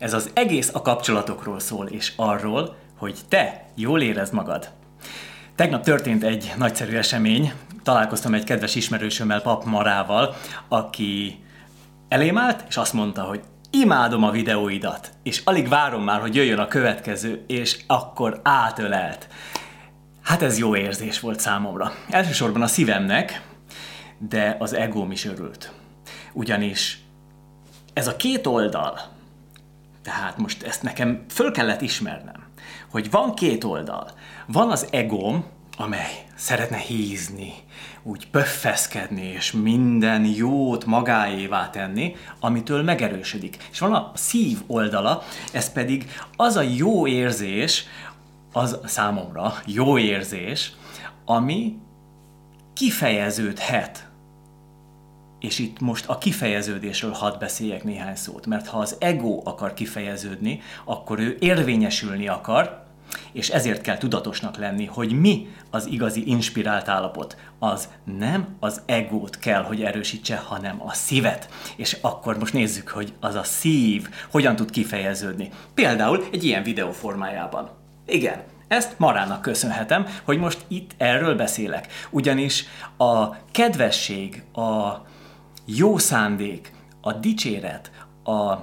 Ez az egész a kapcsolatokról szól, és arról, hogy te jól érezd magad. Tegnap történt egy nagyszerű esemény. Találkoztam egy kedves ismerősömmel, Pap Marával, aki elém állt, és azt mondta, hogy imádom a videóidat, és alig várom már, hogy jöjjön a következő, és akkor átölelt. Hát ez jó érzés volt számomra. Elsősorban a szívemnek, de az egóm is örült. Ugyanis ez a két oldal, tehát most ezt nekem föl kellett ismernem, hogy van két oldal. Van az egóm, amely szeretne hízni, úgy pöffeszkedni, és minden jót magáévá tenni, amitől megerősödik. És van a szív oldala, ez pedig az a jó érzés, az számomra jó érzés, ami kifejeződhet és itt most a kifejeződésről hadd beszéljek néhány szót, mert ha az ego akar kifejeződni, akkor ő érvényesülni akar, és ezért kell tudatosnak lenni, hogy mi az igazi inspirált állapot. Az nem az egót kell, hogy erősítse, hanem a szívet. És akkor most nézzük, hogy az a szív hogyan tud kifejeződni. Például egy ilyen videó formájában. Igen, ezt Marának köszönhetem, hogy most itt erről beszélek. Ugyanis a kedvesség, a jó szándék, a dicséret, a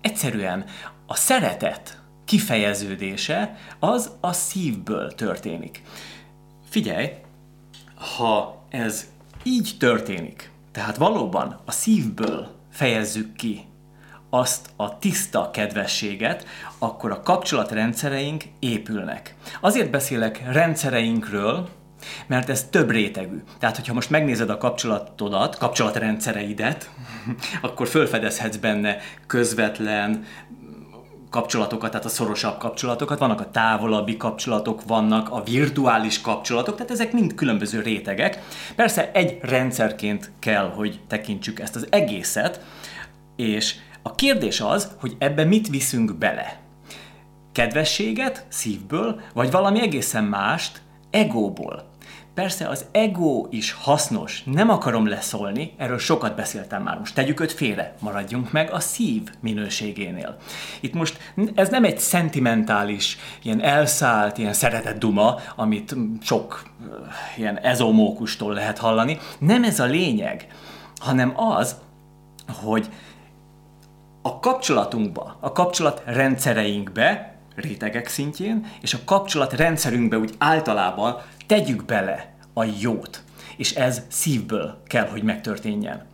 egyszerűen a szeretet kifejeződése az a szívből történik. Figyelj, ha ez így történik, tehát valóban a szívből fejezzük ki azt a tiszta kedvességet, akkor a kapcsolatrendszereink épülnek. Azért beszélek rendszereinkről, mert ez több rétegű. Tehát, hogyha most megnézed a kapcsolatodat, kapcsolatrendszereidet, akkor fölfedezhetsz benne közvetlen kapcsolatokat, tehát a szorosabb kapcsolatokat, vannak a távolabbi kapcsolatok, vannak a virtuális kapcsolatok, tehát ezek mind különböző rétegek. Persze egy rendszerként kell, hogy tekintsük ezt az egészet, és a kérdés az, hogy ebbe mit viszünk bele. Kedvességet szívből, vagy valami egészen mást egóból. Persze az ego is hasznos, nem akarom leszólni, erről sokat beszéltem már, most tegyük őt félre, maradjunk meg a szív minőségénél. Itt most ez nem egy szentimentális, ilyen elszállt, ilyen szeretett duma, amit sok ilyen ezomókustól lehet hallani, nem ez a lényeg, hanem az, hogy a kapcsolatunkba, a kapcsolat rendszereinkbe, rétegek szintjén, és a kapcsolat rendszerünkbe úgy általában tegyük bele a jót, és ez szívből kell, hogy megtörténjen.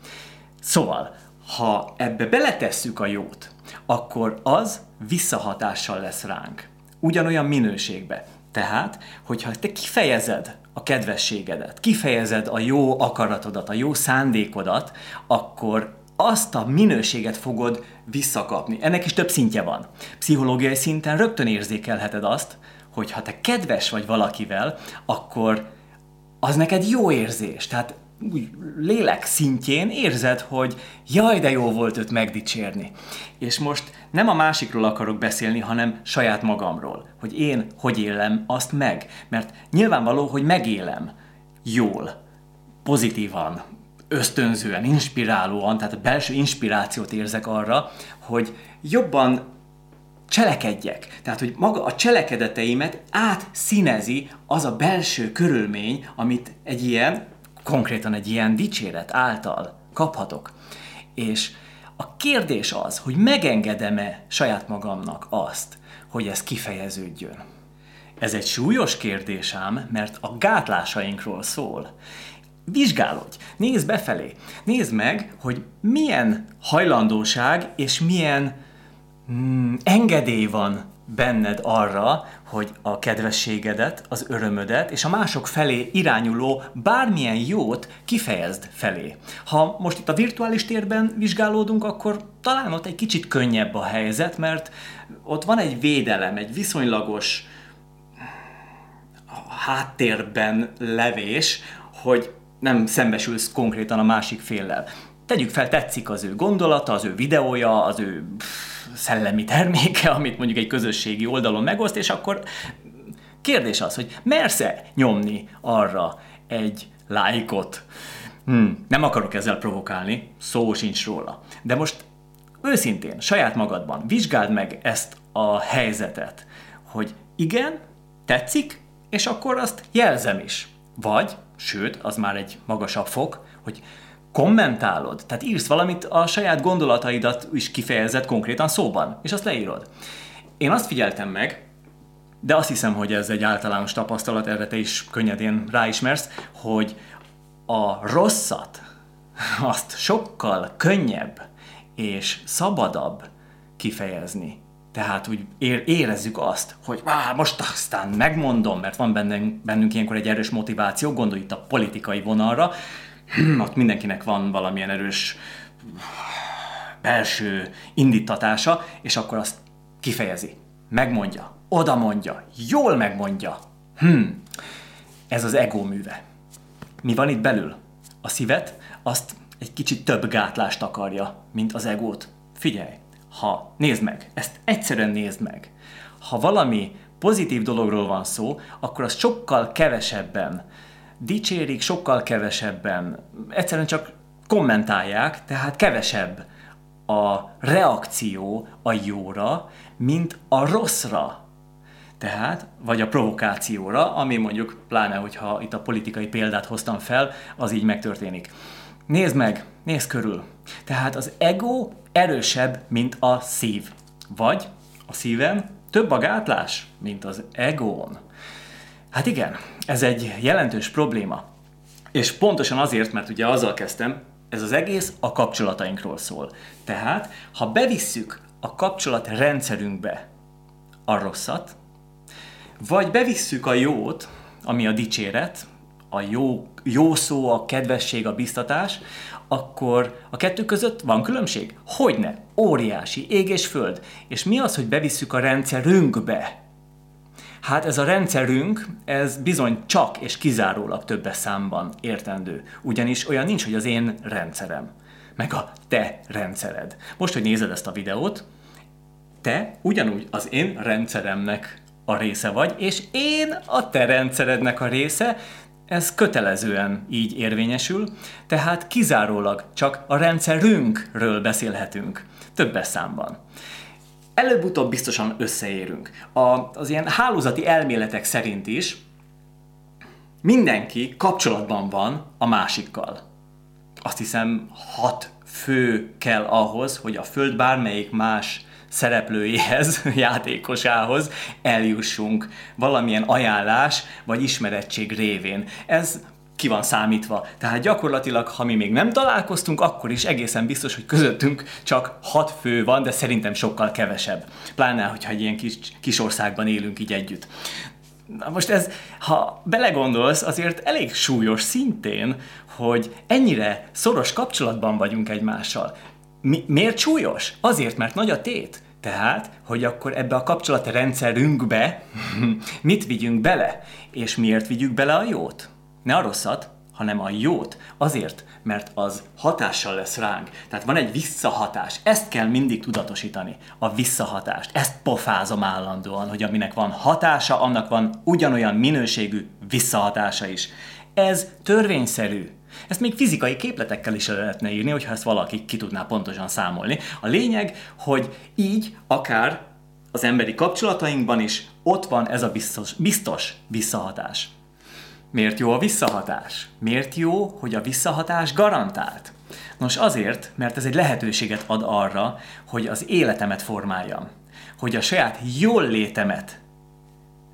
Szóval, ha ebbe beletesszük a jót, akkor az visszahatással lesz ránk. Ugyanolyan minőségbe. Tehát, hogyha te kifejezed a kedvességedet, kifejezed a jó akaratodat, a jó szándékodat, akkor azt a minőséget fogod visszakapni. Ennek is több szintje van. Pszichológiai szinten rögtön érzékelheted azt, hogy ha te kedves vagy valakivel, akkor az neked jó érzés. Tehát úgy lélek szintjén érzed, hogy jaj, de jó volt őt megdicsérni. És most nem a másikról akarok beszélni, hanem saját magamról, hogy én hogy élem azt meg. Mert nyilvánvaló, hogy megélem jól, pozitívan, ösztönzően, inspirálóan, tehát a belső inspirációt érzek arra, hogy jobban cselekedjek. Tehát, hogy maga a cselekedeteimet átszínezi az a belső körülmény, amit egy ilyen, konkrétan egy ilyen dicséret által kaphatok. És a kérdés az, hogy megengedem-e saját magamnak azt, hogy ez kifejeződjön. Ez egy súlyos kérdés ám, mert a gátlásainkról szól. Vizsgálódj, nézd befelé, nézd meg, hogy milyen hajlandóság és milyen mm, engedély van benned arra, hogy a kedvességedet, az örömödet és a mások felé irányuló bármilyen jót kifejezd felé. Ha most itt a virtuális térben vizsgálódunk, akkor talán ott egy kicsit könnyebb a helyzet, mert ott van egy védelem, egy viszonylagos háttérben levés, hogy nem szembesülsz konkrétan a másik féllel. Tegyük fel, tetszik az ő gondolata, az ő videója, az ő szellemi terméke, amit mondjuk egy közösségi oldalon megoszt, és akkor kérdés az, hogy mersz-e nyomni arra egy lájkot? Hmm, nem akarok ezzel provokálni, szó sincs róla. De most őszintén, saját magadban vizsgáld meg ezt a helyzetet, hogy igen, tetszik, és akkor azt jelzem is. Vagy, sőt, az már egy magasabb fok, hogy kommentálod, tehát írsz valamit, a saját gondolataidat is kifejezed konkrétan szóban, és azt leírod. Én azt figyeltem meg, de azt hiszem, hogy ez egy általános tapasztalat, erre te is könnyedén ráismersz, hogy a rosszat azt sokkal könnyebb és szabadabb kifejezni. Tehát úgy érezzük azt, hogy Á, most aztán megmondom, mert van bennünk, bennünk ilyenkor egy erős motiváció, gondolj itt a politikai vonalra, hm, ott mindenkinek van valamilyen erős belső indítatása, és akkor azt kifejezi, megmondja, oda mondja, jól megmondja. Hm, ez az ego műve. Mi van itt belül? A szívet azt egy kicsit több gátlást akarja, mint az egót. Figyelj, ha nézd meg, ezt egyszerűen nézd meg. Ha valami pozitív dologról van szó, akkor azt sokkal kevesebben dicsérik, sokkal kevesebben, egyszerűen csak kommentálják, tehát kevesebb a reakció a jóra, mint a rosszra. Tehát, vagy a provokációra, ami mondjuk, pláne, hogyha itt a politikai példát hoztam fel, az így megtörténik. Nézd meg, nézd körül. Tehát az ego erősebb, mint a szív. Vagy a szívem több a gátlás, mint az egón. Hát igen, ez egy jelentős probléma. És pontosan azért, mert ugye azzal kezdtem, ez az egész a kapcsolatainkról szól. Tehát, ha bevisszük a kapcsolat rendszerünkbe a rosszat, vagy bevisszük a jót, ami a dicséret, a jó, jó szó, a kedvesség, a biztatás, akkor a kettő között van különbség? Hogyne? Óriási, ég és föld. És mi az, hogy bevisszük a rendszerünkbe? Hát ez a rendszerünk, ez bizony csak és kizárólag többes számban értendő. Ugyanis olyan nincs, hogy az én rendszerem, meg a te rendszered. Most, hogy nézed ezt a videót, te ugyanúgy az én rendszeremnek a része vagy, és én a te rendszerednek a része, ez kötelezően így érvényesül, tehát kizárólag csak a rendszerünkről beszélhetünk, többes számban. Előbb-utóbb biztosan összeérünk. A, az ilyen hálózati elméletek szerint is mindenki kapcsolatban van a másikkal. Azt hiszem hat fő kell ahhoz, hogy a Föld bármelyik más szereplőjéhez, játékosához eljussunk valamilyen ajánlás vagy ismerettség révén. Ez ki van számítva. Tehát gyakorlatilag, ha mi még nem találkoztunk, akkor is egészen biztos, hogy közöttünk csak hat fő van, de szerintem sokkal kevesebb. Pláne, hogyha egy ilyen kis, kis országban élünk így együtt. Na most ez, ha belegondolsz, azért elég súlyos szintén, hogy ennyire szoros kapcsolatban vagyunk egymással. Mi, miért súlyos? Azért, mert nagy a tét. Tehát, hogy akkor ebbe a kapcsolatrendszerünkbe mit vigyünk bele, és miért vigyük bele a jót? Ne a rosszat, hanem a jót. Azért, mert az hatással lesz ránk. Tehát van egy visszahatás. Ezt kell mindig tudatosítani. A visszahatást. Ezt pofázom állandóan, hogy aminek van hatása, annak van ugyanolyan minőségű visszahatása is. Ez törvényszerű. Ezt még fizikai képletekkel is lehetne írni, hogyha ezt valaki ki tudná pontosan számolni. A lényeg, hogy így akár az emberi kapcsolatainkban is ott van ez a biztos, biztos visszahatás. Miért jó a visszahatás? Miért jó, hogy a visszahatás garantált? Nos azért, mert ez egy lehetőséget ad arra, hogy az életemet formáljam, hogy a saját jól létemet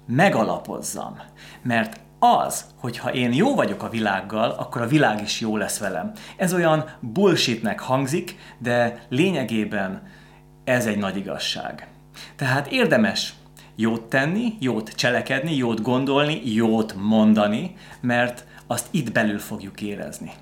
megalapozzam. Mert az, hogyha én jó vagyok a világgal, akkor a világ is jó lesz velem. Ez olyan bullshitnek hangzik, de lényegében ez egy nagy igazság. Tehát érdemes jót tenni, jót cselekedni, jót gondolni, jót mondani, mert azt itt belül fogjuk érezni.